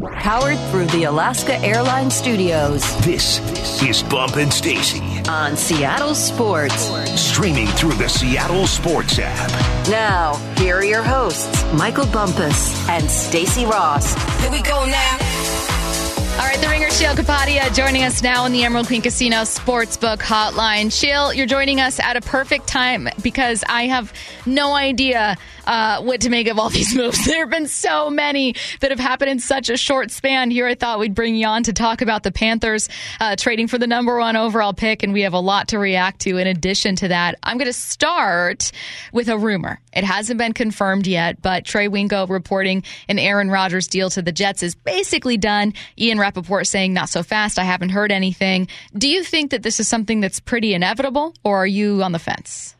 Powered through the Alaska Airlines Studios. This is Bump and Stacy on Seattle Sports. Streaming through the Seattle Sports app. Now, here are your hosts, Michael Bumpus and Stacy Ross. Here we go now. All right, the ringer Sheil Kapadia joining us now in the Emerald Queen Casino Sportsbook Hotline. Sheil, you're joining us at a perfect time because I have no idea uh, what to make of all these moves. There have been so many that have happened in such a short span. Here, I thought we'd bring you on to talk about the Panthers uh, trading for the number one overall pick, and we have a lot to react to. In addition to that, I'm going to start with a rumor. It hasn't been confirmed yet, but Trey Wingo reporting an Aaron Rodgers deal to the Jets is basically done. Ian Rapoport saying not so fast. I haven't heard anything. Do you think that this is something that's pretty inevitable, or are you on the fence?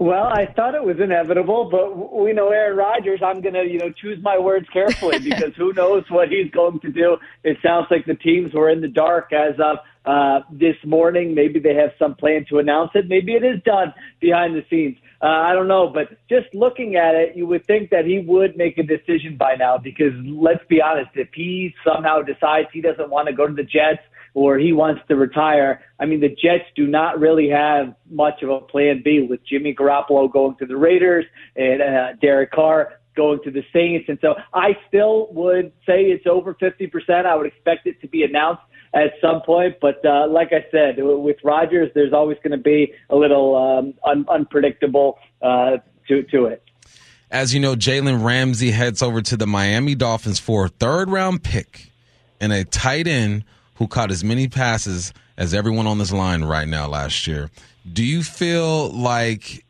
Well, I thought it was inevitable, but we know Aaron Rodgers. I'm going to, you know, choose my words carefully because who knows what he's going to do. It sounds like the teams were in the dark as of uh, this morning. Maybe they have some plan to announce it. Maybe it is done behind the scenes. Uh, I don't know, but just looking at it, you would think that he would make a decision by now because let's be honest, if he somehow decides he doesn't want to go to the Jets or he wants to retire, I mean, the Jets do not really have much of a plan B with Jimmy Garoppolo going to the Raiders and uh, Derek Carr going to the Saints. And so I still would say it's over 50%. I would expect it to be announced at some point. But uh, like I said, with Rodgers, there's always going to be a little um, un- unpredictable uh, to to it. As you know, Jalen Ramsey heads over to the Miami Dolphins for a third round pick and a tight end who caught as many passes as everyone on this line right now last year. Do you feel like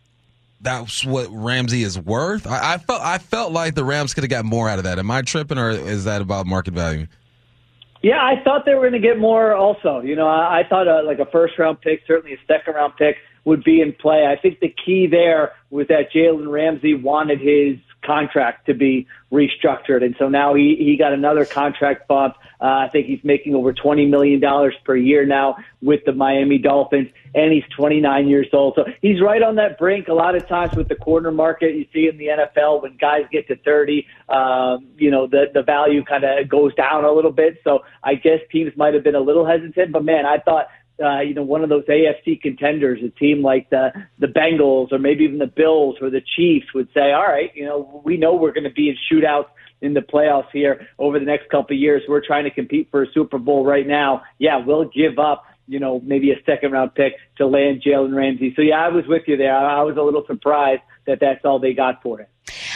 that's what Ramsey is worth? I, I felt I felt like the Rams could have got more out of that. Am I tripping, or is that about market value? Yeah, I thought they were going to get more. Also, you know, I, I thought a, like a first round pick, certainly a second round pick, would be in play. I think the key there was that Jalen Ramsey wanted his contract to be restructured, and so now he he got another contract bump. Uh, I think he's making over twenty million dollars per year now with the Miami Dolphins, and he's 29 years old. So he's right on that brink. A lot of times with the corner market, you see in the NFL when guys get to 30, um, you know, the the value kind of goes down a little bit. So I guess teams might have been a little hesitant, but man, I thought uh, you know, one of those AFC contenders, a team like the the Bengals or maybe even the Bills or the Chiefs would say, all right, you know, we know we're going to be in shootouts in the playoffs here over the next couple of years. We're trying to compete for a Super Bowl right now. Yeah, we'll give up, you know, maybe a second round pick to land Jalen Ramsey. So yeah, I was with you there. I was a little surprised that that's all they got for it.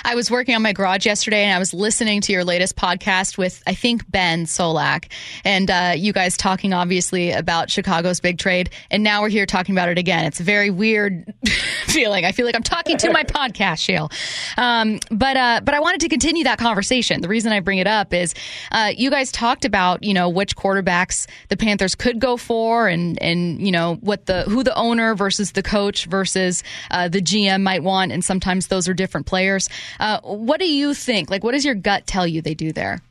I was working on my garage yesterday and I was listening to your latest podcast with, I think, Ben Solak. And uh, you guys talking, obviously, about Chicago's big trade. And now we're here talking about it again. It's a very weird feeling. I feel like I'm talking to my podcast, Sheil. Um, but, uh, but I wanted to continue that conversation. The reason I bring it up is uh, you guys talked about, you know, which quarterbacks the Panthers could go for and, and you know, what the who the owner versus the coach versus uh, the GM might want. And sometimes those are different players. Uh, what do you think? Like, what does your gut tell you they do there?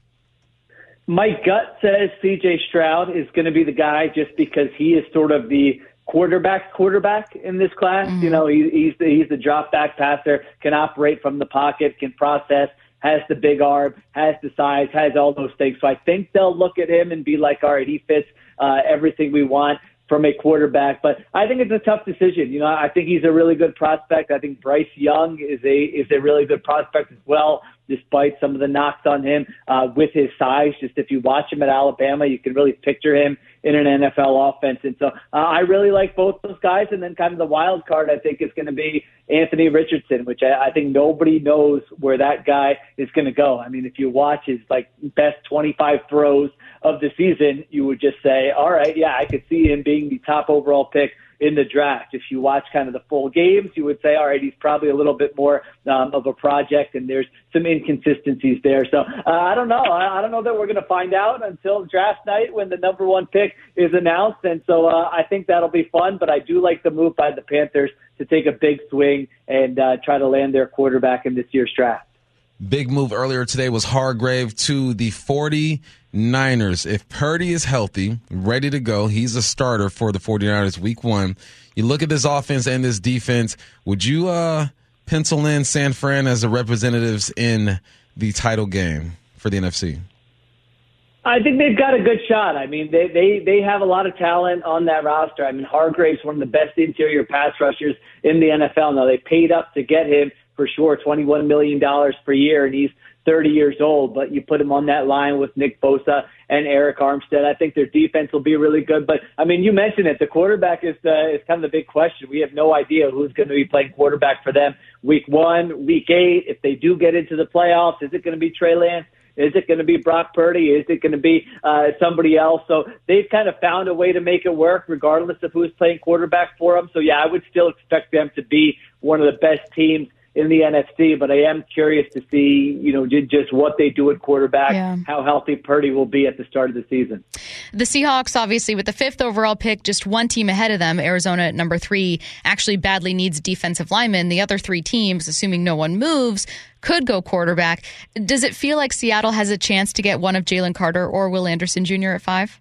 My gut says CJ Stroud is going to be the guy just because he is sort of the quarterback quarterback in this class. Mm-hmm. You know, he, he's the, he's the drop back passer, can operate from the pocket, can process, has the big arm, has the size, has all those things. So I think they'll look at him and be like, all right, he fits uh, everything we want from a quarterback. But I think it's a tough decision. You know, I think he's a really good prospect. I think Bryce Young is a is a really good prospect as well, despite some of the knocks on him uh, with his size. Just if you watch him at Alabama, you can really picture him in an NFL offense. And so uh, I really like both those guys. And then kind of the wild card, I think, is going to be Anthony Richardson, which I, I think nobody knows where that guy is going to go. I mean, if you watch his like best 25 throws of the season, you would just say, all right, yeah, I could see him being the top overall pick in the draft. If you watch kind of the full games, you would say, all right, he's probably a little bit more um, of a project, and there's some inconsistencies there. So uh, I don't know. I, I don't know that we're going to find out until draft night when the number one pick is announced. And so uh, I think that'll be fun. But I do like the move by the Panthers to take a big swing and uh, try to land their quarterback in this year's draft. Big move earlier today was Hargrave to the 49ers. If Purdy is healthy, ready to go, he's a starter for the 49ers week one. You look at this offense and this defense, would you uh, pencil in San Fran as the representatives in the title game for the NFC? I think they've got a good shot. I mean, they they they have a lot of talent on that roster. I mean, Hargrave's one of the best interior pass rushers in the NFL. Now they paid up to get him for sure, twenty one million dollars per year, and he's 30 years old, but you put him on that line with Nick Bosa and Arik Armstead. I think their defense will be really good. But I mean, you mentioned it. The quarterback is uh, is kind of the big question. We have no idea who's going to be playing quarterback for them week one, week eight. If they do get into the playoffs, is it going to be Trey Lance? Is it going to be Brock Purdy? Is it going to be uh, somebody else? So they've kind of found a way to make it work, regardless of who's playing quarterback for them. So yeah, I would still expect them to be one of the best teams in the NFC, but I am curious to see, you know, just what they do at quarterback, yeah. how healthy Purdy will be at the start of the season. The Seahawks, obviously, with the fifth overall pick, just one team ahead of them, Arizona at number three, actually badly needs defensive linemen. The other three teams, assuming no one moves, could go quarterback. Does it feel like Seattle has a chance to get one of Jalen Carter or Will Anderson Jr. at five?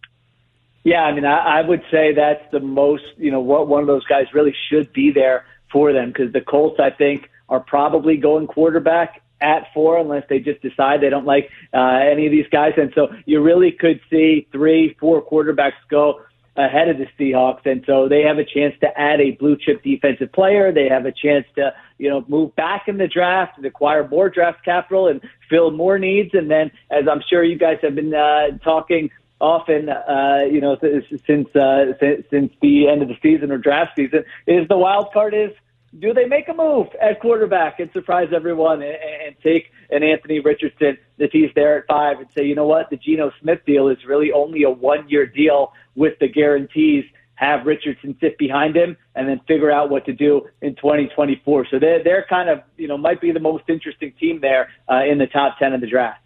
Yeah, I mean, I, I would say that's the most, you know, what one of those guys really should be there for them because the Colts, I think, are probably going quarterback at four unless they just decide they don't like uh, any of these guys. And so you really could see three, four quarterbacks go ahead of the Seahawks. And so they have a chance to add a blue chip defensive player. They have a chance to, you know, move back in the draft and acquire more draft capital and fill more needs. And then, as I'm sure you guys have been uh, talking often, uh, you know, since, uh, since the end of the season or draft season, is the wild card is do they make a move at quarterback and surprise everyone and, and take an Anthony Richardson that he's there at five and say, you know what, the Geno Smith deal is really only a one year deal with the guarantees. Have Richardson sit behind him and then figure out what to do in 2024. So they're, they're kind of, you know, might be the most interesting team there uh, in the top 10 of the draft.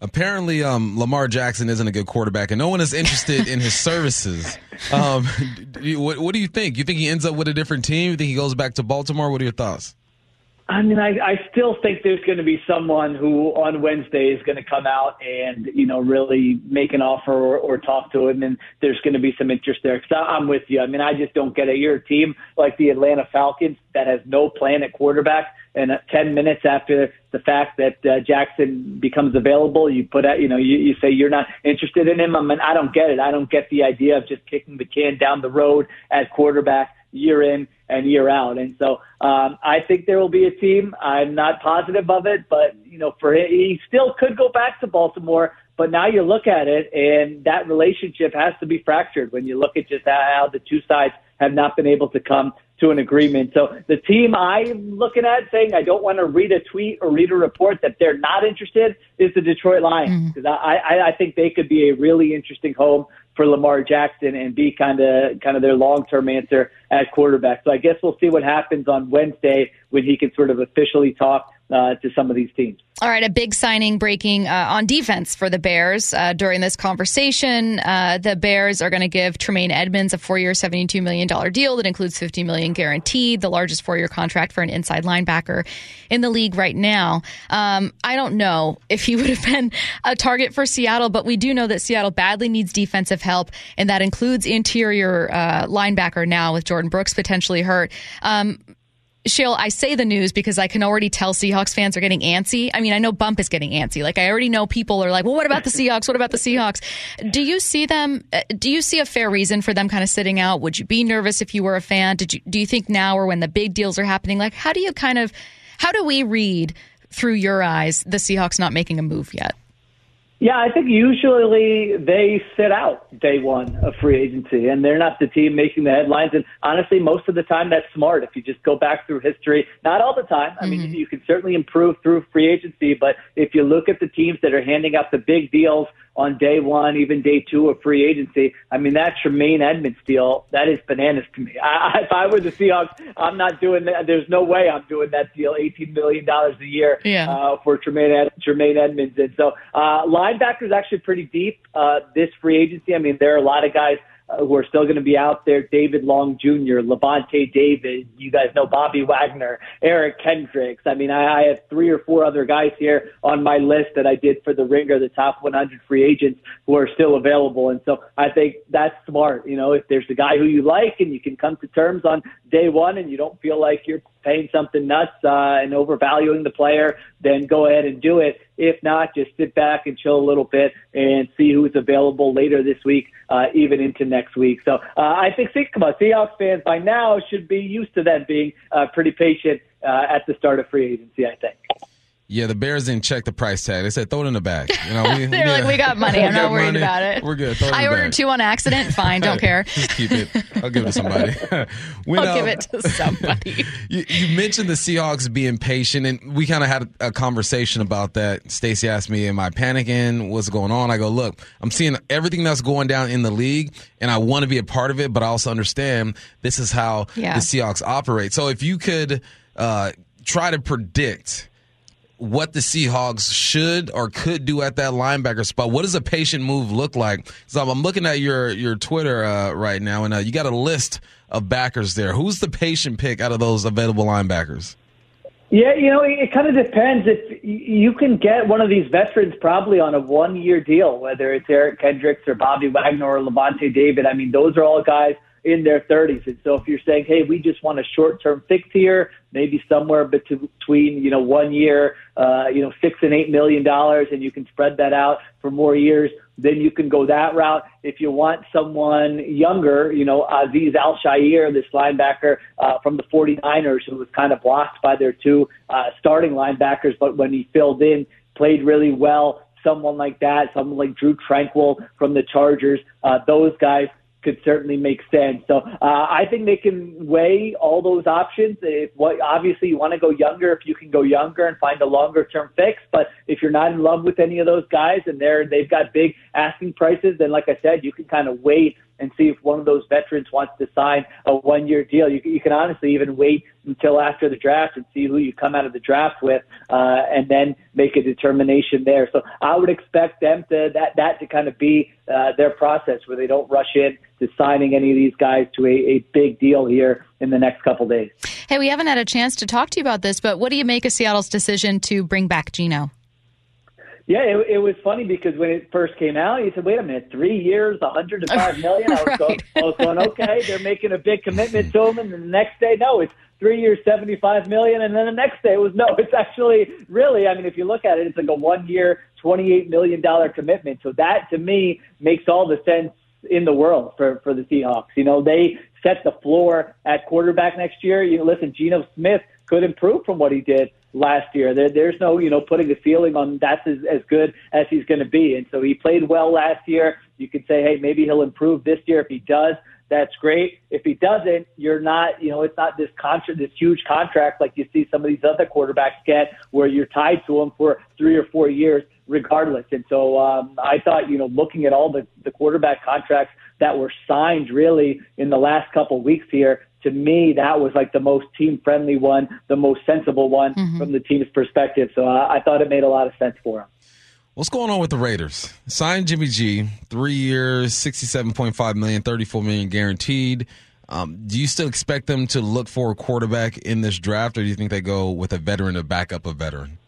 Apparently, um, Lamar Jackson isn't a good quarterback, and no one is interested in his services. Um, you, what, what, do you think? You think he ends up with a different team? You think he goes back to Baltimore? What are your thoughts? I mean, I, I still think there's going to be someone who on Wednesday is going to come out and you know really make an offer or, or talk to him, and there's going to be some interest there. Because I'm with you. I mean, I just don't get it. You're a team like the Atlanta Falcons that has no plan at quarterback and 10 minutes after the fact that uh, Jackson becomes available, you put out, you know, you, you say you're not interested in him. I mean, I don't get it. I don't get the idea of just kicking the can down the road at quarterback year in and year out. And so um, I think there will be a team. I'm not positive of it, but you know, for him, he still could go back to Baltimore. But now you look at it, and that relationship has to be fractured when you look at just how the two sides have not been able to come to an agreement. So the team I'm looking at saying I don't want to read a tweet or read a report that they're not interested is the Detroit Lions because mm-hmm. I, I, I think they could be a really interesting home for Lamar Jackson and be kind of kind of their long term answer at quarterback. So I guess we'll see what happens on Wednesday when he can sort of officially talk uh, to some of these teams. All right, a big signing breaking uh, on defense for the Bears uh, during this conversation. Uh, the Bears are going to give Tremaine Edmunds a four-year, seventy-two million dollar deal that includes fifty million guaranteed, the largest four-year contract for an inside linebacker in the league right now. Um, I don't know if he would have been a target for Seattle, but we do know that Seattle badly needs defensive help, and that includes interior uh, linebacker now with Jordyn Brooks potentially hurt. Um, Sheil, I say the news because I can already tell Seahawks fans are getting antsy. I mean, I know Bump is getting antsy. Like, I already know people are like, well, what about the Seahawks? What about the Seahawks? Do you see them? Uh, do you see a fair reason for them kind of sitting out? Would you be nervous if you were a fan? Did you, do you think now or when the big deals are happening, like, how do you kind of, how do we read through your eyes the Seahawks not making a move yet? Yeah, I think usually they sit out day one of free agency, and they're not the team making the headlines. And honestly, most of the time, that's smart. If you just go back through history, not all the time. I mean, mm-hmm. you can certainly improve through free agency, but if you look at the teams that are handing out the big deals on day one, even day two of free agency. I mean, that Tremaine Edmunds deal, that is bananas to me. I, if I were the Seahawks, I'm not doing that. There's no way I'm doing that deal, $18 million a year yeah. uh, for Tremaine, Ed, Tremaine Edmunds. And so uh, linebacker is actually pretty deep uh, this free agency. I mean, there are a lot of guys – uh, who are still going to be out there. David Long Jr., Lavonte David, you guys know Bobby Wagner, Eric Kendricks. I mean, I, I have three or four other guys here on my list that I did for the Ringer, the top 100 free agents who are still available. And so I think that's smart. You know, if there's a guy who you like and you can come to terms on day one and you don't feel like you're paying something nuts uh, and overvaluing the player, then go ahead and do it. If not, just sit back and chill a little bit and see who's available later this week, uh, even into next week. So uh, I think, come on, Seahawks fans by now should be used to them being uh, pretty patient uh, at the start of free agency, I think. Yeah, the Bears didn't check the price tag. They said throw it in the bag. You know, we, They're yeah. like, we got money. I'm not worried money. about it. We're good. I ordered bag. two on accident. Fine, don't care. Just keep it. I'll give it to somebody. When, I'll uh, give it to somebody. You, you mentioned the Seahawks being patient, and we kind of had a conversation about that. Stacy asked me, "Am I panicking? What's going on?" I go, "Look, I'm seeing everything that's going down in the league, and I want to be a part of it, but I also understand this is how Yeah. the Seahawks operate. So if you could uh, try to predict." What the Seahawks should or could do at that linebacker spot? What does a patient move look like? So I'm looking at your your Twitter uh, right now, and uh, you got a list of backers there. Who's the patient pick out of those available linebackers? Yeah, you know, it, kind of depends. If you can get one of these veterans probably on a one-year deal, whether it's Eric Kendricks or Bobby Wagner or Lavonte David. I mean, those are all guys in their 30s. And so if you're saying, hey, we just want a short-term fix here, maybe somewhere between, you know, one year, uh, you know, six and eight million dollars, and you can spread that out for more years, then you can go that route. If you want someone younger, you know, Azeez Al-Shaair, this linebacker uh, from the 49ers, who was kind of blocked by their two uh, starting linebackers, but when he filled in, played really well. Someone like that, someone like Drue Tranquill from the Chargers, uh, those guys could certainly make sense. So uh, I think they can weigh all those options. If what obviously you want to go younger, if you can go younger and find a longer term fix. But if you're not in love with any of those guys and they're they've got big asking prices, then like I said, you can kind of wait and see if one of those veterans wants to sign a one year deal. You, you can honestly even wait until after the draft and see who you come out of the draft with, uh, and then make a determination there. So I would expect them to that that to kind of be uh, their process where they don't rush in to signing any of these guys to a, a big deal here in the next couple days. Hey, we haven't had a chance to talk to you about this, but what do you make of Seattle's decision to bring back Geno? Yeah, it, it was funny because when it first came out, he said, "Wait a minute, three years, 105 million." I was, Right. going, I was going, "Okay, they're making a big commitment to him," and the next day, no, it's three years, 75 million, and then the next day it was no. It's actually really, I mean, if you look at it, it's like a one-year, 28 million dollar commitment. So that to me makes all the sense in the world for for the Seahawks. You know, they set the floor at quarterback next year. You know, listen, Geno Smith could improve from what he did last year. There, there's no, you know, putting a ceiling on that's as, as good as he's going to be. And so he played well last year. You could say, hey, maybe he'll improve this year. If he does, that's great. If he doesn't, you're not, you know, it's not this contract, this huge contract like you see some of these other quarterbacks get, where you're tied to them for three or four years, regardless. And so um, I thought, you know, looking at all the the quarterback contracts that were signed really in the last couple weeks here, to me, that was like the most team friendly one, the most sensible one from the team's perspective. So uh, I thought it made a lot of sense for him. What's going on with the Raiders? Signed Jimmy G, three years, sixty-seven point five million, thirty-four million guaranteed. Um, do you still expect them to look for a quarterback in this draft, or do you think they go with a veteran to back up a veteran?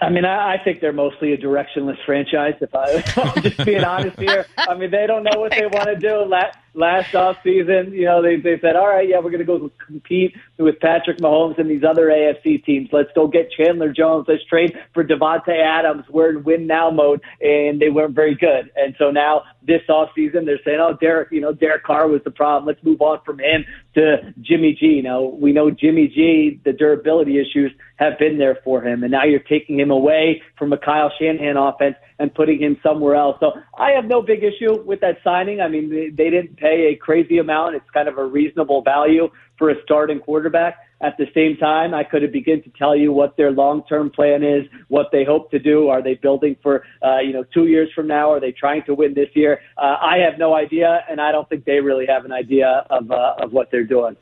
I mean, I, I think they're mostly a directionless franchise. If, I, if I'm just being honest here, I mean, they don't know what they want to do. Last, last off season, you know, they they said, all right, yeah, we're going to go compete with Patrick Mahomes and these other AFC teams. Let's go get Chandler Jones. Let's trade for Davante Adams. We're in win now mode, and they weren't very good. And so now this off season, they're saying, oh, Derek, you know, Derek Carr was the problem. Let's move on from him to Jimmy G. Now we know Jimmy G. The durability issues have been there for him, and now you're taking him away from a Kyle Shanahan offense and putting him somewhere else. So I have no big issue with that signing. I mean, they, they didn't pay a crazy amount. It's kind of a reasonable value for a starting quarterback. At the same time, I could begun to tell you what their long-term plan is, what they hope to do. Are they building for, uh, you know, two years from now? Are they trying to win this year? Uh, I have no idea, and I don't think they really have an idea of uh, of what they're doing.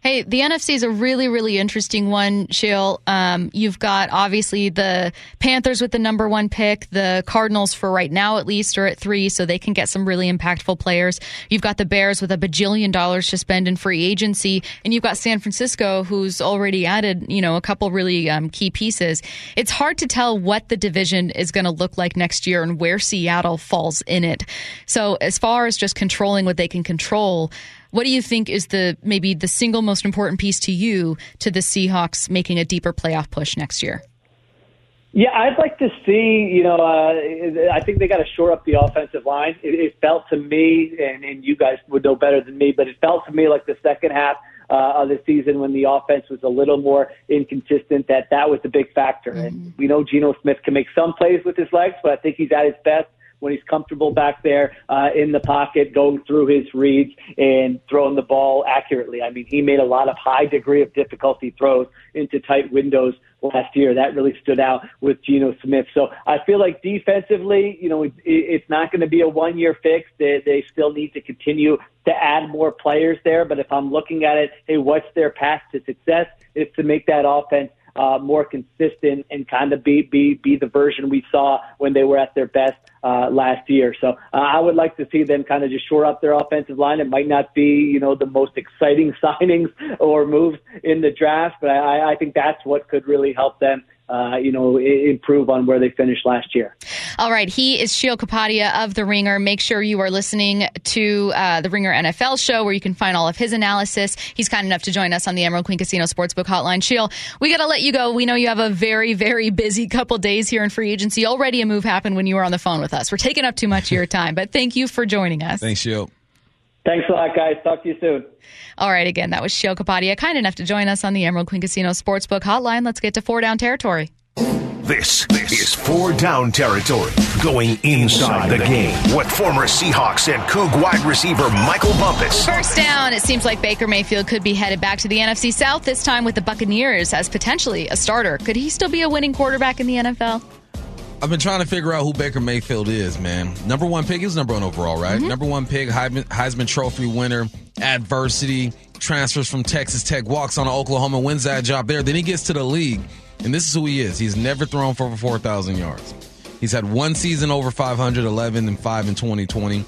Hey, the NFC is a really, really interesting one, Sheil. Um, you've got obviously the Panthers with the number one pick. The Cardinals, for right now at least, are at three, so they can get some really impactful players. You've got the Bears with a bajillion dollars to spend in free agency, and you've got San Francisco, who's already added, you know, a couple really um, key pieces. It's hard to tell what the division is going to look like next year and where Seattle falls in it. So, as far as just controlling what they can control, What do you think is the maybe the single most important piece to you to the Seahawks making a deeper playoff push next year? Yeah, I'd like to see. You know, uh, I think they got to shore up the offensive line. It, it felt to me, and, and you guys would know better than me, but it felt to me like the second half uh, of the season when the offense was a little more inconsistent. That that was the big factor. Mm-hmm. And we know Geno Smith can make some plays with his legs, but I think he's at his best when he's comfortable back there uh, in the pocket, going through his reads and throwing the ball accurately. I mean, he made a lot of high degree of difficulty throws into tight windows last year. That really stood out with Geno Smith. So I feel like defensively, you know, it, it's not going to be a one year fix. They, they still need to continue to add more players there. But if I'm looking at it, hey, what's their path to success? It's to make that offense uh, more consistent and kind of be, be, be the version we saw when they were at their best uh, last year. So uh, I would like to see them kind of just shore up their offensive line. It might not be, you know, the most exciting signings or moves in the draft, but I, I think that's what could really help them uh, you know, improve on where they finished last year. All right. He is Sheil Kapadia of The Ringer. Make sure you are listening to uh, The Ringer NFL show where you can find all of his analysis. He's kind enough to join us on the Emerald Queen Casino Sportsbook Hotline. Sheil, we got to let you go. We know you have a very, very busy couple days here in free agency. Already a move happened when you were on the phone with us. We're taking up too much of your time, but thank you for joining us. Thanks, Sheil. Thanks a lot, guys. Talk to you soon. All right, again, that was Sheil Kapadia, kind enough to join us on the Emerald Queen Casino Sportsbook Hotline. Let's get to four down territory. This, this is four down territory, going inside the game with former Seahawks and Coug wide receiver Michael Bumpus. First down, it seems like Baker Mayfield could be headed back to the NFC South this time with the Buccaneers as potentially a starter. Could he still be a winning quarterback in the NFL? I've been trying to figure out who Baker Mayfield is, man. Number one pick, is number one overall, right? Mm-hmm. Number one pick, Heisman, Heisman Trophy winner, adversity, transfers from Texas Tech, walks on to Oklahoma, wins that job there. Then he gets to the league and this is who he is. He's never thrown for over 4,000 yards. He's had one season over 500, 11 and 5 in 2020.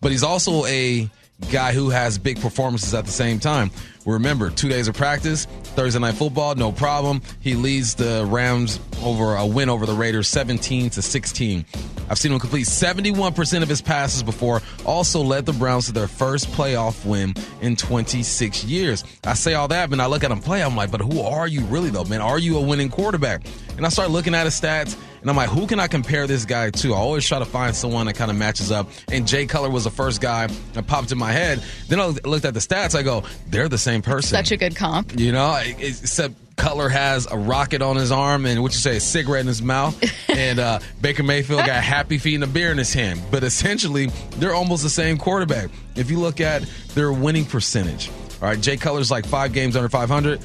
But he's also a guy who has big performances at the same time. Remember, two days of practice, Thursday night football, no problem. He leads the Rams over a win over the Raiders 17 to 16. I've seen him complete 71% of his passes before, also led the Browns to their first playoff win in 26 years. I say all that, but I look at him play, I'm like, but who are you really though, man? Are you a winning quarterback? And I start looking at his stats and I'm like, who can I compare this guy to? I always try to find someone that kind of matches up. And Jay Cutler was the first guy that popped in my head. Then I looked at the stats. I go, they're the same person. Such a good comp. You know, except Cutler has a rocket on his arm and what you say, a cigarette in his mouth, and uh, Baker Mayfield got Happy Feet and a beer in his hand. But essentially, they're almost the same quarterback. If you look at their winning percentage, all right, Jay Cutler's like five games under 500.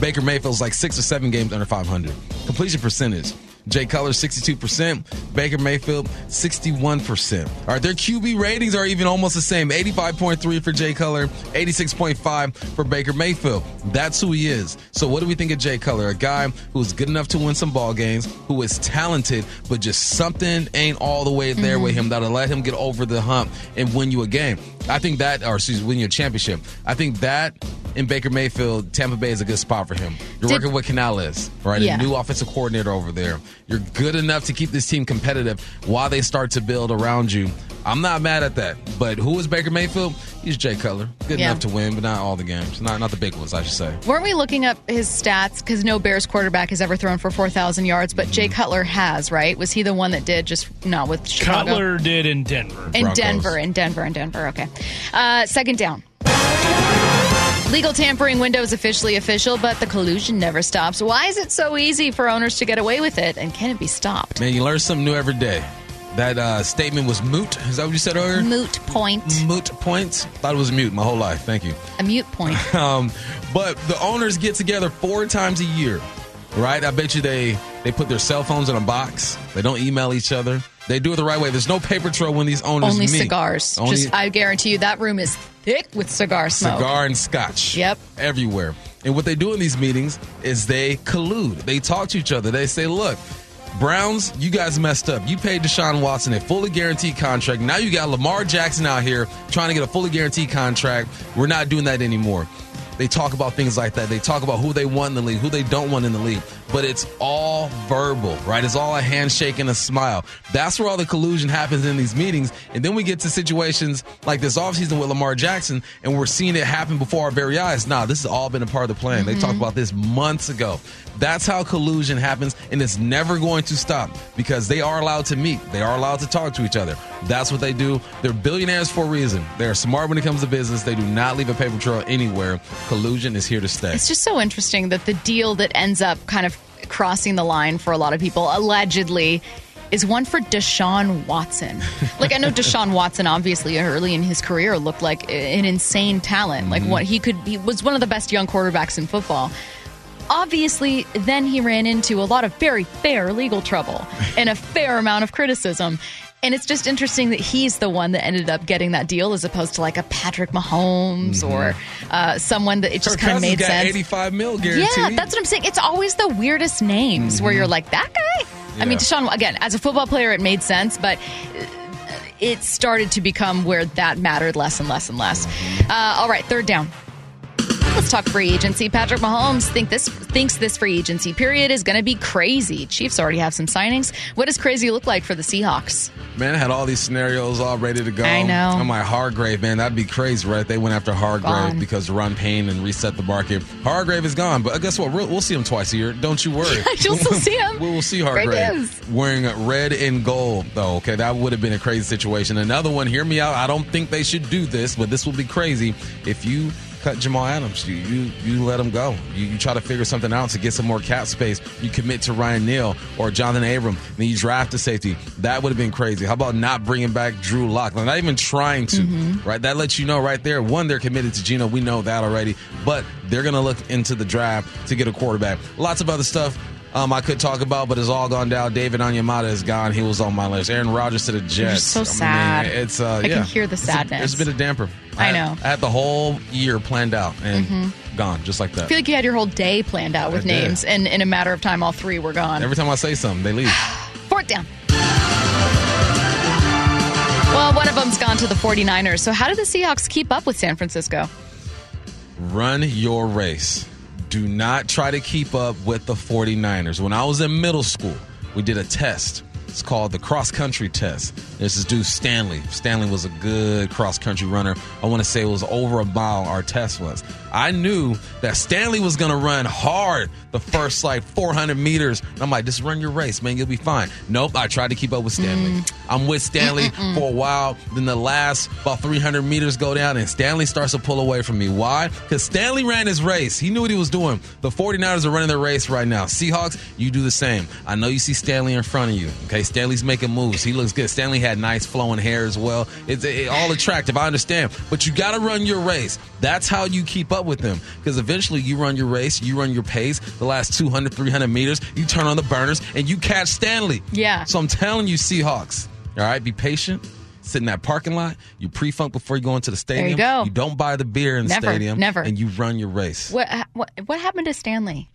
Baker Mayfield's like six or seven games under 500. Completion percentage. Jay Cutler, 62%. Baker Mayfield, 61%. All right, their QB ratings are even almost the same 85.3 for Jay Cutler, 86.5 for Baker Mayfield. That's who he is. So, what do we think of Jay Cutler? A guy who's good enough to win some ball games, who is talented, but just something ain't all the way there mm-hmm. with him that'll let him get over the hump and win you a game. I think that, or excuse me, win you a championship. I think that in Baker Mayfield, Tampa Bay is a good spot for him. You're Did, working with Canales, right? Yeah. A new offensive coordinator over there. You're good enough to keep this team competitive while they start to build around you. I'm not mad at that. But who is Baker Mayfield? He's Jay Cutler. Good yeah. enough to win, but not all the games. Not not the big ones, I should say. Weren't we looking up his stats? Because no Bears quarterback has ever thrown for 4,000 yards, but mm-hmm. Jay Cutler has, right? Was he the one that did just not with Chicago? Cutler did in Denver. In Broncos. Denver, in Denver, in Denver. Okay. Uh, second down. Legal tampering window is officially official, but the collusion never stops. Why is it so easy for owners to get away with it, and can it be stopped? Man, you learn something new every day. That uh, statement was moot. Is that what you said earlier? Moot point. Moot points. Thought it was mute my whole life. Thank you. A mute point. um, but the owners get together four times a year, right? I bet you they they put their cell phones in a box. They don't email each other. They do it the right way. There's no paper trail when these owners Only meet. cigars. Only Just, I guarantee you that room is thick with cigar smoke. Cigar and scotch. Yep. Everywhere. And what they do in these meetings is they collude. They talk to each other. They say, look, Browns, you guys messed up. You paid Deshaun Watson a fully guaranteed contract. Now you got Lamar Jackson out here trying to get a fully guaranteed contract. We're not doing that anymore. They talk about things like that. They talk about who they want in the league, who they don't want in the league. But it's all verbal, right? It's all a handshake and a smile. That's where all the collusion happens in these meetings. And then we get to situations like this offseason with Lamar Jackson, and we're seeing it happen before our very eyes. Nah, this has all been a part of the plan. Mm-hmm. They talked about this months ago. That's how collusion happens, and it's never going to stop because they are allowed to meet. They are allowed to talk to each other. That's what they do. They're billionaires for a reason. They're smart when it comes to business. They do not leave a paper trail anywhere. Collusion is here to stay. It's just so interesting that the deal that ends up kind of crossing the line for a lot of people, allegedly, is one for Deshaun Watson. like I know Deshaun Watson, obviously early in his career, looked like an insane talent. Like mm-hmm. what he could, he was one of the best young quarterbacks in football. Obviously, then he ran into a lot of very fair legal trouble and a fair amount of criticism. And it's just interesting that he's the one that ended up getting that deal as opposed to like a Patrick Mahomes mm-hmm. or uh, someone that it just kind of made sense. 85 mil guaranteed. Yeah, that's what I'm saying. It's always the weirdest names mm-hmm. where you're like, that guy? Yeah. I mean, Deshaun, again, as a football player, it made sense, but it started to become where that mattered less and less and less. Mm-hmm. Uh, all right, third down. Let's talk free agency. Patrick Mahomes think this thinks this free agency period is going to be crazy. Chiefs already have some signings. What does crazy look like for the Seahawks? Man, I had all these scenarios all ready to go. I know. I'm like Hargrave, man, that'd be crazy, right? They went after Hargrave gone. because run pain and reset the market. Hargrave is gone, but guess what? We'll, we'll see him twice a year. Don't you worry. You'll still see him. we will see Hargrave wearing red and gold, though. Okay, that would have been a crazy situation. Another one. Hear me out. I don't think they should do this, but this will be crazy if you cut Jamal Adams. You you, you let him go. You, you, try to figure something out to get some more cap space. You commit to Ryan Neal or Jonathan Abram. Then you draft a safety. That would have been crazy. How about not bringing back Drew Lock? Not even trying to. Mm-hmm. Right. That lets you know right there. One, they're committed to Geno. We know that already. But they're going to look into the draft to get a quarterback. Lots of other stuff. Um, I could talk about, but it's all gone down. David Onyemata is gone. He was on my list. Aaron Rodgers to the Jets. You're so sad. I mean, it's uh, I yeah. can hear the sadness. It's, it's been a damper. I, I know. I had the whole year planned out and mm-hmm. gone just like that. I feel like you had your whole day planned out with I names, did. and in a matter of time, all three were gone. Every time I say something, they leave. Fourth down. Well, one of them's gone to the 49ers. So, how did the Seahawks keep up with San Francisco? Run your race do not try to keep up with the 49ers. When I was in middle school, we did a test. It's called the cross country test. This is dude Stanley. Stanley was a good cross country runner. I want to say it was over a mile, our test was. I knew that Stanley was going to run hard the first like 400 meters. And I'm like, just run your race, man. You'll be fine. Nope. I tried to keep up with Stanley. Mm. I'm with Stanley Mm-mm-mm. for a while. Then the last about 300 meters go down, and Stanley starts to pull away from me. Why? Because Stanley ran his race. He knew what he was doing. The 49ers are running their race right now. Seahawks, you do the same. I know you see Stanley in front of you. Okay, Stanley's making moves. He looks good. Stanley had nice flowing hair as well. It's it, all attractive. I understand, but you got to run your race. That's how you keep up with them. Because eventually, you run your race, you run your pace. The last 200, 300 meters, you turn on the burners and you catch Stanley. Yeah. So I'm telling you, Seahawks. All right, be patient. Sit in that parking lot. You pre-funk before you go into the stadium. There you go. You don't buy the beer in the stadium. Never. And you run your race. What, what what happened to Stanley?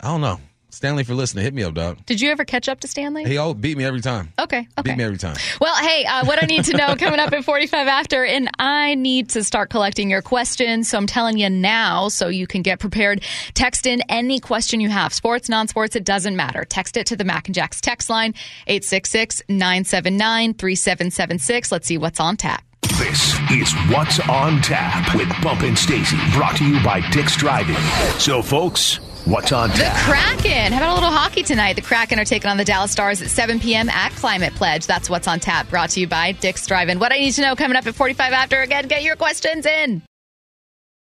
I don't know. Stanley, for listening, hit me up, dog. Did you ever catch up to Stanley? He all beat me every time. Okay, okay. Beat me every time. Well, hey, uh, what I need to know coming up at 45 after, and I need to start collecting your questions. So I'm telling you now so you can get prepared. Text in any question you have. Sports, non-sports, it doesn't matter. Text it to the Mac and Jacks text line, 866-979-3776. Let's see what's on tap. This is What's on Tap with Bump and Stacy, brought to you by Dick's Drive-In. So, folks, What's on tap? The Kraken. How about a little hockey tonight? The Kraken are taking on the Dallas Stars at 7 p.m. at Climate Pledge. That's what's on tap. Brought to you by Dick's Drive-In. What I need to know coming up at 45 after. Again, get your questions in.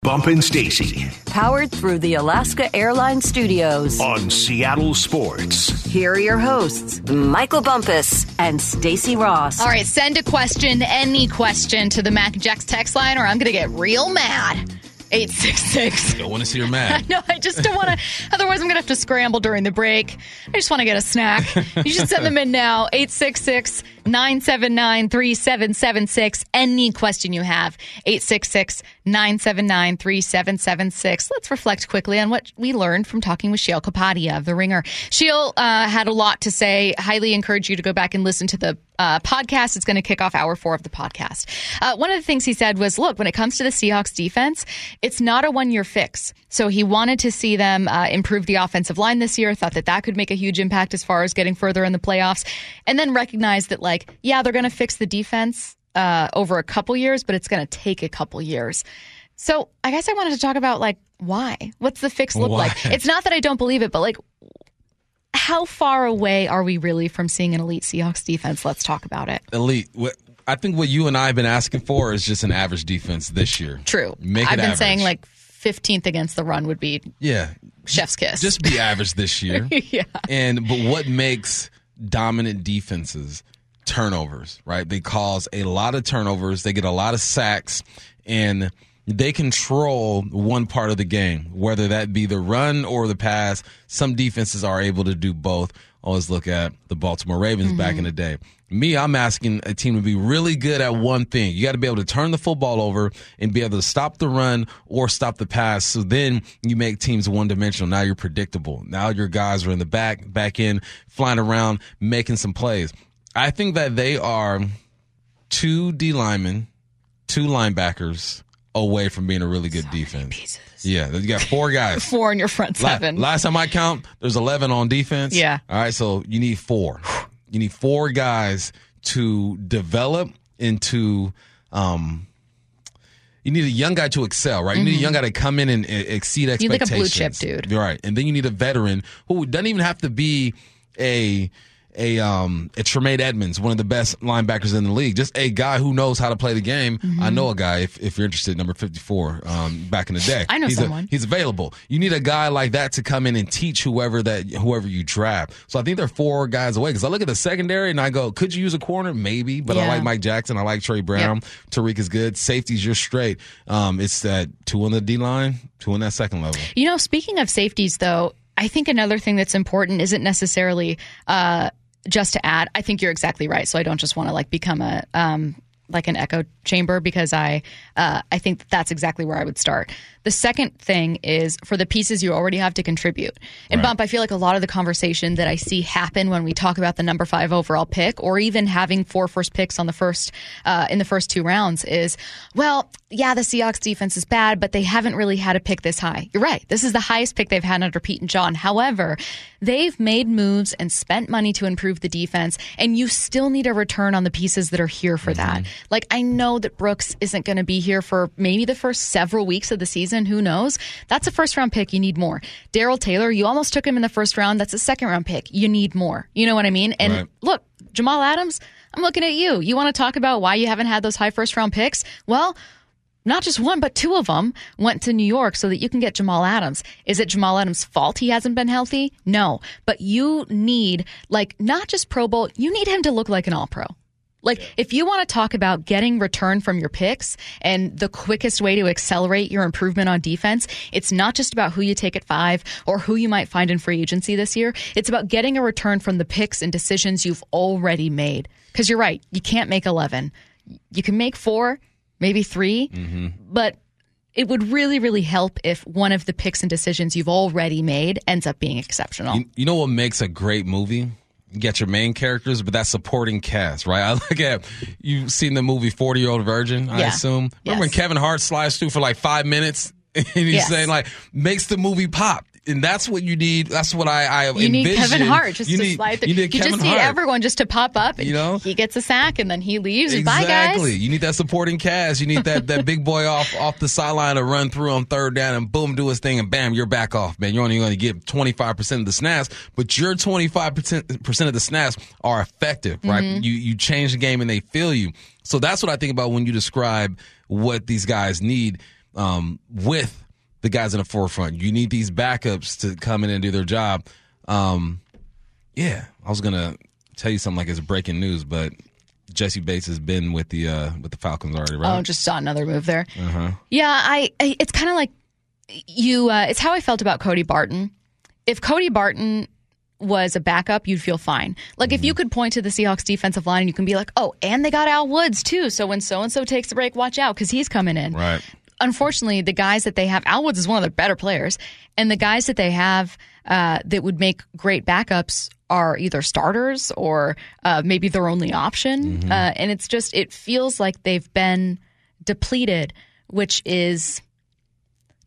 Bump and Stacy. Powered through the Alaska Airlines Studios. On Seattle Sports. Here are your hosts, Michael Bumpus and Stacy Ross. All right, send a question, any question, to the Mac Jacks text line, or I'm going to get real mad. 866. Don't want to see her mad. no, I just don't want to. Otherwise, I'm going to have to scramble during the break. I just want to get a snack. You should send them in now. 866 979 3776. Any question you have. 866 979 3776. Let's reflect quickly on what we learned from talking with Sheil Kapadia of The Ringer. Sheil uh, had a lot to say. Highly encourage you to go back and listen to the uh, podcast. It's going to kick off hour four of the podcast. Uh, one of the things he said was, look, when it comes to the Seahawks defense, it's not a one year fix. So he wanted to see them uh, improve the offensive line this year, thought that that could make a huge impact as far as getting further in the playoffs, and then recognized that, like, yeah, they're going to fix the defense uh, over a couple years, but it's going to take a couple years. So I guess I wanted to talk about, like, why? What's the fix look Why? like? It's not that I don't believe it, but like, how far away are we really from seeing an elite Seahawks defense? Let's talk about it. Elite. What, I think what you and I have been asking for is just an average defense this year. True. Make I've been average. saying like 15th against the run would be Yeah. chef's kiss. Just be average this year. yeah. And but what makes dominant defenses turnovers, right? They cause a lot of turnovers, they get a lot of sacks and they control one part of the game, whether that be the run or the pass. Some defenses are able to do both. Always look at the Baltimore Ravens back mm-hmm. in the day. Me, I'm asking a team to be really good at one thing. You got to be able to turn the football over and be able to stop the run or stop the pass. So then you make teams one dimensional. Now you're predictable. Now your guys are in the back, back in, flying around, making some plays. I think that they are two D linemen, two linebackers away from being a really good defense. pieces. Yeah, you got four guys. Four in your front seven. Last time I count, there's 11 on defense. Yeah. All right, so you need four. You need four guys to develop into. Um, you need a young guy to excel, right? You need a young guy to come in and uh, exceed Mm-hmm. need like a expectations. blue chip dude. right? And then you need a veteran who doesn't even have to be a a um a Tremaine Edmunds, one of the best linebackers in the league. Just a guy who knows how to play the game. Mm-hmm. I know a guy if, if you're interested, number fifty four, um, back in the day. I know he's someone. A, he's available. You need a guy like that to come in and teach whoever that whoever you draft. So I think they're four guys away. Because I look at the secondary and I go, could you use a corner? Maybe, but I like Mike Jackson. I like Tre Brown. Tariq is good. Safeties, you're straight. Um, it's that two on the D line, two on that second level. You know, speaking of safeties, though, I think another thing that's important isn't necessarily uh, just to add. I think you're exactly right. So I don't just want to like become a um, like an echo chamber because I uh, I think that that's exactly where I would start. The second thing is for the pieces you already have to contribute. And Right. bump, I feel like a lot of the conversation that I see happen when we talk about the number five overall pick, or even having four first picks on the first uh, in the first two rounds, is well, yeah, the Seahawks defense is bad, but they haven't really had a pick this high. You're right. This is the highest pick they've had under Pete and John. However, they've made moves and spent money to improve the defense, and you still need a return on the pieces that are here for that. Like I know that Brooks isn't going to be here for maybe the first several weeks of the season. Who knows? That's a first round pick. You need more. Darrell Taylor, you almost took him in the first round. That's a second round pick. You need more. You know what I mean? And Right. look, Jamal Adams, I'm looking at you. You want to talk about why you haven't had those high first round picks? Well, not just one, but two of them went to New York so that you can get Jamal Adams. Is it Jamal Adams' fault he hasn't been healthy? No. But you need, like, not just Pro Bowl, you need him to look like an All Pro. Like, if you want to talk about getting return from your picks and the quickest way to accelerate your improvement on defense, it's not just about who you take at five or who you might find in free agency this year. It's about getting a return from the picks and decisions you've already made. Because you're right, you can't make 11. You can make four, maybe 3 mm-hmm. but it would really, really help if one of the picks and decisions you've already made ends up being exceptional. You, you know what makes a great movie? You get your main characters, but that supporting cast, right? I look at you've seen the movie Forty Year Old Virgin, I Yeah. assume. Remember when Kevin Hart slides through for like five minutes and he's Yes. saying like makes the movie pop. And that's what you need. That's what I, I you need envision. Kevin Hart just you to need, slide through. You need Kevin just need Hart. everyone just to pop up. And You know? he gets a sack and then he leaves. Exactly. You need that supporting cast. You need that, that big boy off off the sideline to run through on third down and boom, do his thing and bam, you're back off, man. You're only going to get 25% of the snaps, but your 25% of the snaps are effective, right? Mm-hmm. You you change the game and they feel you. So that's what I think about when you describe what these guys need um, with the guys in the forefront. You need these backups to come in and do their job. Um, yeah, I was gonna tell you something like it's breaking news, but Jessie Bates has been with the uh with the Falcons already, right? Oh, just saw another move there. Uh-huh. Yeah, I, I it's kind of like you. Uh, it's how I felt about Cody Barton. If Cody Barton was a backup, you'd feel fine. Like if Mm-hmm. you could point to the Seahawks defensive line, and you can be like, oh, and they got Al Woods too. So when so and so takes a break, watch out because he's coming in. Right. Unfortunately, the guys that they have, Al Woods is one of their better players, and the guys that they have uh, that would make great backups are either starters or uh, maybe their only option. Uh, and it's just, it feels like they've been depleted, which is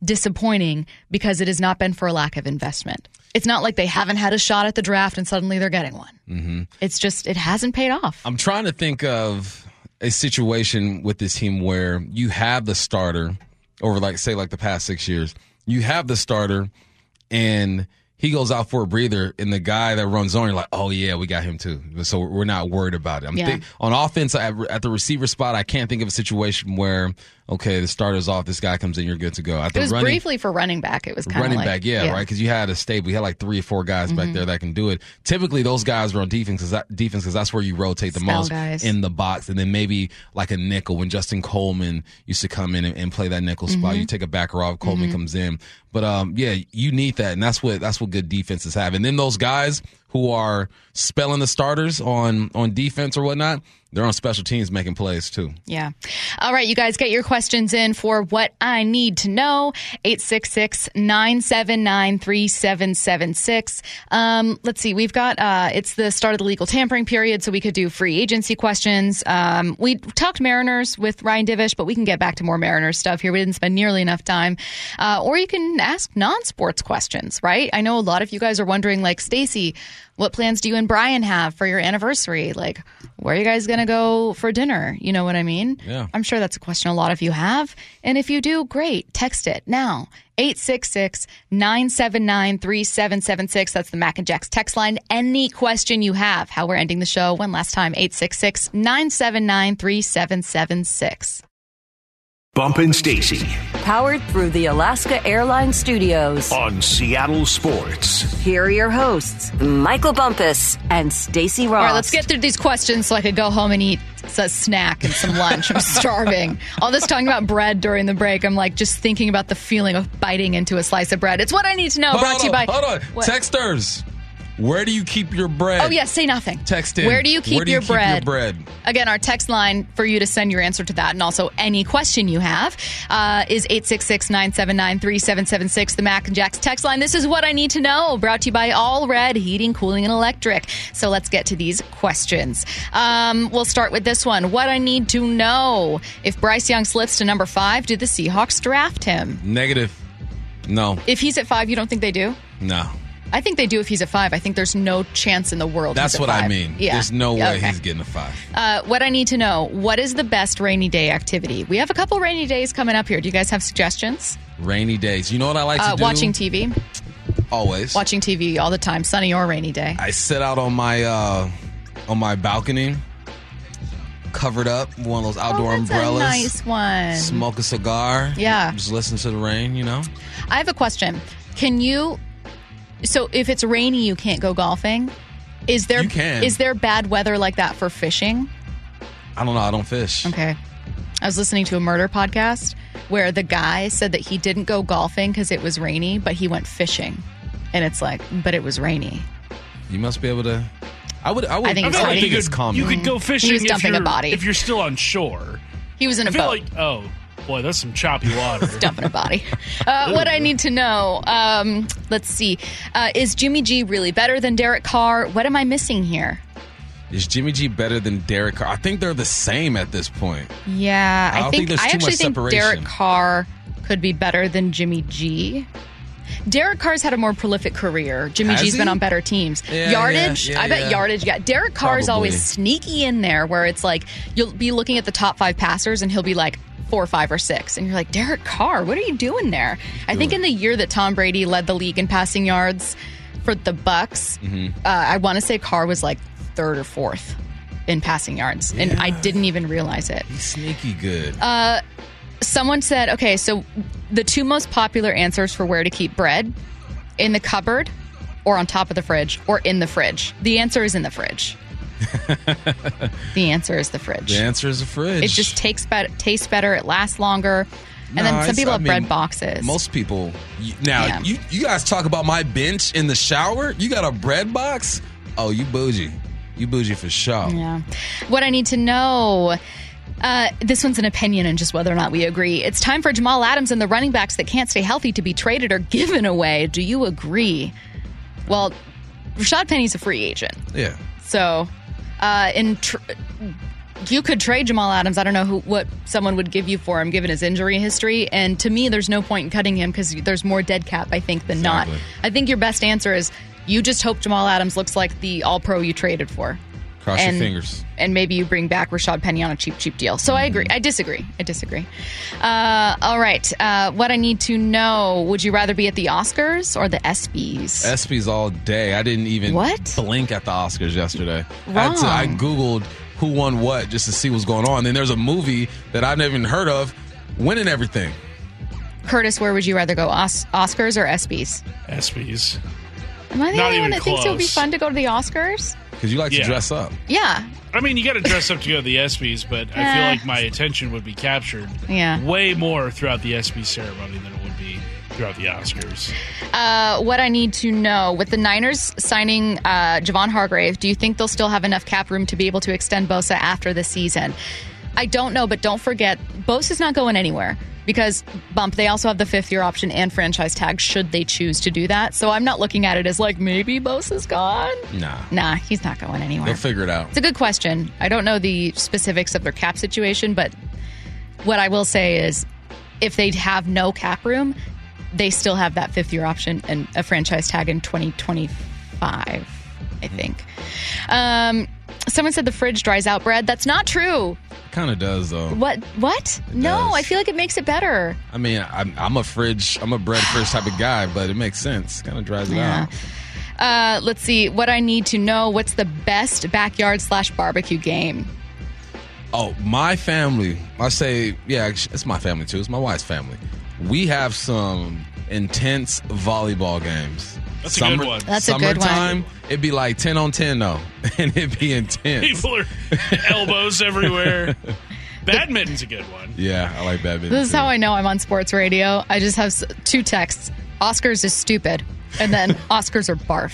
disappointing because it has not been for a lack of investment. It's not like they haven't had a shot at the draft and suddenly they're getting one. Mm-hmm. It's just, it hasn't paid off. I'm trying to think of a situation with this team where you have the starter over, like, say, like the past six years. You have the starter, and he goes out for a breather, and the guy that runs on, you're like, oh yeah, we got him too. So we're not worried about it. I'm Yeah. think, on offense at, at the receiver spot. I can't think of a situation where okay, the starter's off, this guy comes in, you're good to go. At It was running, briefly for running back. It was kind of running like, back, yeah, right. Because you had a stable, you had like three or four guys back there that can do it. Typically, those guys are on defense because that, defense because that's where you rotate the Spell most guys. in the box, and then maybe like a nickel when Justin Coleman used to come in and, and play that nickel spot. Mm-hmm. You take a backer off, Coleman comes in, but um, yeah, you need that, and that's what that's what good defenses have. And then those guys who are spelling the starters on on defense or whatnot, they're on special teams making plays too. Yeah. All right, you guys get your questions in for what I need to know. 866 979 3776. Um, Let's see, we've got, uh, it's the start of the legal tampering period, so we could do free agency questions. Um, we talked Mariners with Ryan Divish, but we can get back to more Mariners stuff here. We didn't spend nearly enough time. Uh, or you can ask non sports questions, right? I know a lot of you guys are wondering, like, Stacy, what plans do you and Brian have for your anniversary? Like, where are you guys going to go for dinner? You know what I mean? Yeah. I'm sure that's a question a lot of you have. And if you do, great. Text it now. 866 979 3776. That's the Mac and Jacks text line. Any question you have, how we're ending the show. One last time 866 979 3776. Bump and Stacy Powered through the Alaska Airlines Studios. on Seattle Sports. Here are your hosts, Michael Bumpus and Stacy Ross. All right, let's get through these questions so I could go home and eat a snack and some lunch. I'm starving. All this talking about bread during the break, I'm like just thinking about the feeling of biting into a slice of bread. It's what I need to know. Hold brought on, to you by. hold on, What? texters. Where do you keep your bread? Oh, yeah, say nothing. Text in. Where do you keep, Where do you your, keep your bread? bread? Again, our text line for you to send your answer to that and also any question you have uh, is 866 979 3776, the Mac and Jack's text line. This is what I need to know, brought to you by All Red Heating, Cooling, and Electric. So let's get to these questions. Um, we'll start with this one. What I need to know if Bryce Young slips to number five, do the Seahawks draft him? Negative. No, If he's at five, you don't think they do? no. I think they do if he's a five. I think there's no chance in the world. That's what I mean. Yeah. There's no way okay. he's getting a five. Uh, what I need to know: What is the best rainy day activity? We have a couple rainy days coming up here. Do you guys have suggestions? Rainy days. You know what I like Uh, to do? watching TV, Always. watching TV all the time, sunny or rainy day. I sit out on my uh on my balcony, covered up, one of those outdoor oh, that's umbrellas. a nice one. Smoke a cigar. Yeah. Just listen to the rain. You know. I have a question. Can you? So if it's rainy, you can't go golfing. Is there You can. is there bad weather like that for fishing? I don't know. I don't fish. Okay. I was listening to a murder podcast where the guy said that he didn't go golfing because it was rainy, but he went fishing. And it's like, but it was rainy. You must be able to. I would. I would. I think I, it's think fine. it's could, common. you could go fishing He was if dumping a you're- body. if you're still on shore. He was in a I feel boat. like, oh boy, that's some choppy water. dumping a body. Uh, what I need to know, um, let's see. Uh, is Jimmy G really better than Derek Carr? What am I missing here? Is Jimmy G better than Derek Carr? I think they're the same at this point. Yeah, I I, don't think, think there's I actually much think separation. Derek Carr could be better than Jimmy G. Derek Carr's had a more prolific career. Jimmy Has G's been on better teams. Yeah, yardage, yeah, yeah, I bet yeah. yardage. Yeah, Derek Carr's always sneaky in there, where it's like you'll be looking at the top five passers, and he'll be like four, five, or six, and you're like, Derek Carr, what are you doing there? I think in the year that Tom Brady led the league in passing yards for the Bucs, Mm-hmm. uh, I want to say Carr was like third or fourth in passing yards, and I didn't even realize it. He's sneaky good. Uh, Someone said, okay, so the two most popular answers for where to keep bread in the cupboard or on top of the fridge or in the fridge. The answer is in the fridge. the answer is the fridge. the answer is the fridge. It just takes better, tastes better, it lasts longer. And No, then some people I have mean, bread boxes. Most people. Now, Yeah. you you guys talk about my bench in the shower. You got a bread box? Oh, you bougie. You bougie for sure. Yeah. What I need to know. Uh, this one's an opinion and just whether or not we agree. It's time for Jamal Adams and the running backs that can't stay healthy to be traded or given away. Do you agree? Well, Rashad Penny's a free agent. Yeah. So, uh, in tr- you could trade Jamal Adams. I don't know who what someone would give you for him, given his injury history. And to me, there's no point in cutting him because there's more dead cap, I think, than not. I think your best answer is you just hope Jamal Adams looks like the All Pro you traded for. Cross and, your fingers. And maybe you bring back Rashad Penny on a cheap, cheap deal. So I agree. I disagree. I disagree. Uh, all right. Uh, what I need to know would you rather be at the Oscars or the ESPYs? ESPYs all day. I didn't even What? blink at the Oscars yesterday. I, had to, I Googled who won what just to see what's going on. Then there's a movie that I've never even heard of winning everything. Curtis, where would you rather go? Os- Oscars or ESPYs? ESPYs. Am I the Not only one even that thinks it would be fun to go to the Oscars? Because you like Yeah. to dress up. Yeah. I mean, you got to dress up to go to the ESPYs, but I feel like my attention would be captured Yeah. way more throughout the ESPY ceremony than it would be throughout the Oscars. Uh, what I need to know with the Niners signing uh, Javon Hargrave, do you think they'll still have enough cap room to be able to extend Bosa after the season? I don't know, but don't forget, Bosa is not going anywhere because bump. They also have the fifth year option and franchise tag should they choose to do that. So I'm not looking at it as like maybe Bosa is gone. Nah. Nah, he's not going anywhere. They'll figure it out. It's a good question. I don't know the specifics of their cap situation, but what I will say is if they have no cap room, they still have that fifth year option and a franchise tag in 2025, I think. Um, someone said the fridge dries out bread. That's not true. Kind of does, though. What? What? no, does. I feel like it makes it better. I mean, I'm, I'm a fridge, I'm a bread fridge type of guy, but it makes sense. Kind of dries it Yeah. out. Uh, let's see. What I need to know what's the best backyard slash barbecue game? Oh, my family. I say, yeah, it's my family too. It's my wife's family. We have some intense volleyball games. That's a good one. That's a good one. Summertime, it'd be like 10 on 10, though. And it'd be intense. People are elbows everywhere. Badminton's a good one. Yeah, I like badminton. This is too. how I know I'm on sports radio. I just have two texts. Oscars is stupid. And then Oscars are barf.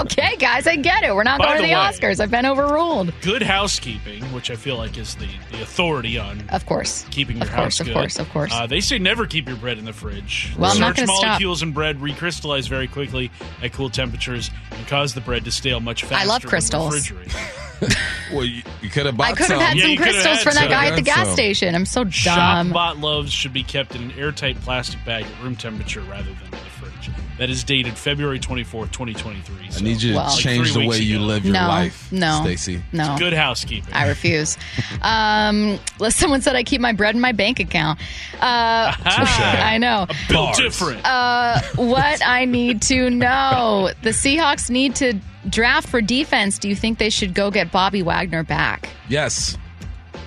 okay, guys, I get it. We're not By going to the Oscars. I've been overruled. Good housekeeping, which I feel like is the, the authority on Of course. keeping your of house good. Of course, of course. Uh, they say never keep your bread in the fridge. Well, I'm not Starch gonna stop. molecules in bread recrystallize very quickly at cool temperatures and cause the bread to stale much faster. I love crystals. refrigerated. Well, you, you could have bought I could have had Yeah, some crystals had from that guy at the gas some. station. I'm so Shop dumb. bought loaves should be kept in an airtight plastic bag at room temperature rather than in the fridge. That is dated February 24th, 2023. I need you to Well- change three the way weeks you live your no, life, no, Stacy. No. Good housekeeping. I refuse. um, someone said I keep my bread in my bank account. Uh, I know. Built Bars. different. Uh, what I need to know: the Seahawks need to draft for defense. Do you think they should go get Bobby Wagner back? Yes,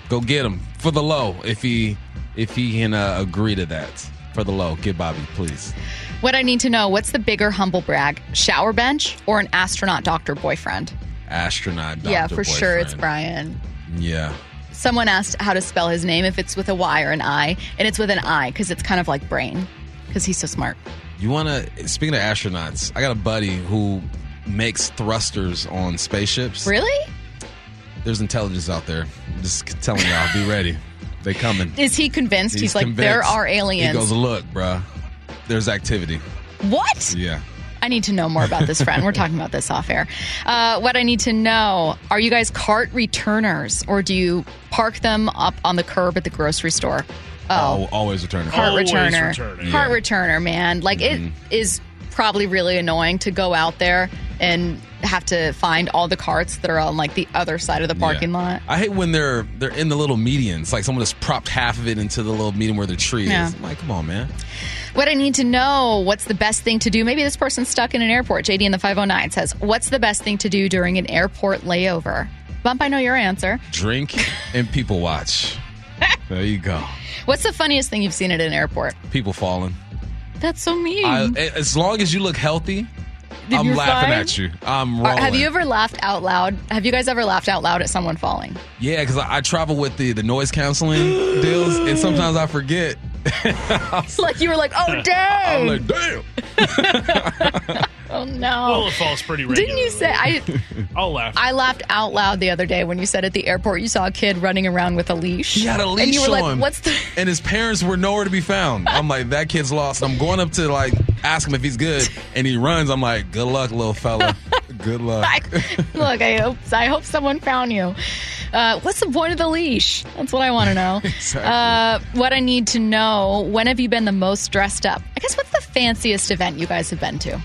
go get him for the low. If he if he can uh, agree to that for the low, get Bobby, please. What I need to know: what's the bigger humble brag, shower bench or an astronaut doctor boyfriend? Astronaut. Doctor Yeah, for sure, it's. Brian. Yeah. Someone asked how to spell his name, if it's with a Y or an I, and it's with an I because it's kind of like brain because he's so smart. You want to? Speaking of astronauts, I got a buddy who makes thrusters on spaceships. Really? There's intelligence out there. I'm just telling y'all, be ready. They coming. Is he convinced? He's, like, convinced. there are aliens. He goes, look, bruh, there's activity. what? Yeah. I need to know more about this friend. We're talking about this off air. Uh, what I need to know are you guys cart returners or do you park them up on the curb at the grocery store? Oh, Oh, always returning. cart Always returner. returning. Cart Yeah. returner, man. Like it is probably really annoying to go out there and have to find all the carts that are on like the other side of the parking Yeah. lot. I hate when they're they're in the little medians, like someone just propped half of it into the little median where the tree Yeah. is. I'm like, come on, man. What I need to know, what's the best thing to do? Maybe this person's stuck in an airport. JD in the 509 says, What's the best thing to do during an airport layover? Bump, I know your answer. Drink and people watch. There you go. What's the funniest thing you've seen at an airport? People falling. That's so mean. I, as long as you look healthy, I'm you're laughing fine? at you. I'm rolling. have you ever laughed out loud? Have you guys ever laughed out loud at someone falling? Yeah, because I, I travel with the the noise canceling deals, and sometimes I forget. It's like you were like, oh dang! I'm like, damn. Oh no! Willow Falls pretty regular. Didn't you say I? I'll laugh. I laughed out loud the other day when you said at the airport you saw a kid running around with a leash. He had a leash and you were like, on. "What's the?" And his parents were nowhere to be found. I'm like, that kid's lost. I'm going up to like ask him if he's good, and he runs. I'm like, good luck, little fella. Good luck. I, look, I hope I hope someone found you. Uh, what's the point of the leash? That's what I want to know. Exactly. uh, what I need to know: When have you been the most dressed up? I guess what's the fanciest event you guys have been to?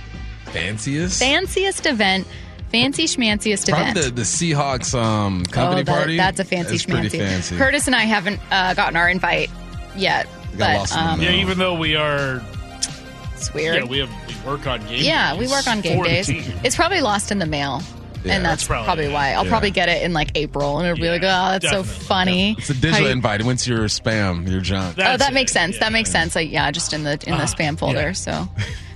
Fanciest? Fanciest event, fancy schmanciest Probably event. the, the Seahawks um, company oh, that- party. That's a fancy That's schmancy. fancy. Curtis and I haven't uh, gotten our invite yet, but lost in the um, yeah, even though we are, it's weird. yeah, we have we work on game. Yeah, we work on game for the days. It's probably lost in the mail. Yeah, and that's that's probably probably, it. why. I'll Yeah. probably get it in like April, and it'll be like, oh, Yeah, that's so definitely, funny. It's a digital you- invite. It went to your spam, your junk. Oh, that it, makes sense. yeah. That makes sense. Like, yeah, just in the in the Ah, spam folder. yeah. So,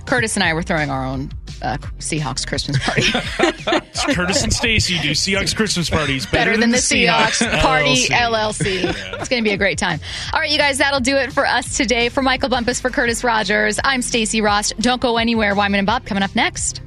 Curtis and I were throwing our own uh, Seahawks Christmas party. Curtis and Stacy do Seahawks Christmas parties Better than the Seahawks Party LLC. LLC. It's going to be a great time. All right, you guys, that'll do it for us today. For Michael Bumpus, for Curtis Rogers, I'm Stacy Ross. Don't go anywhere. Wyman and Bob coming up next.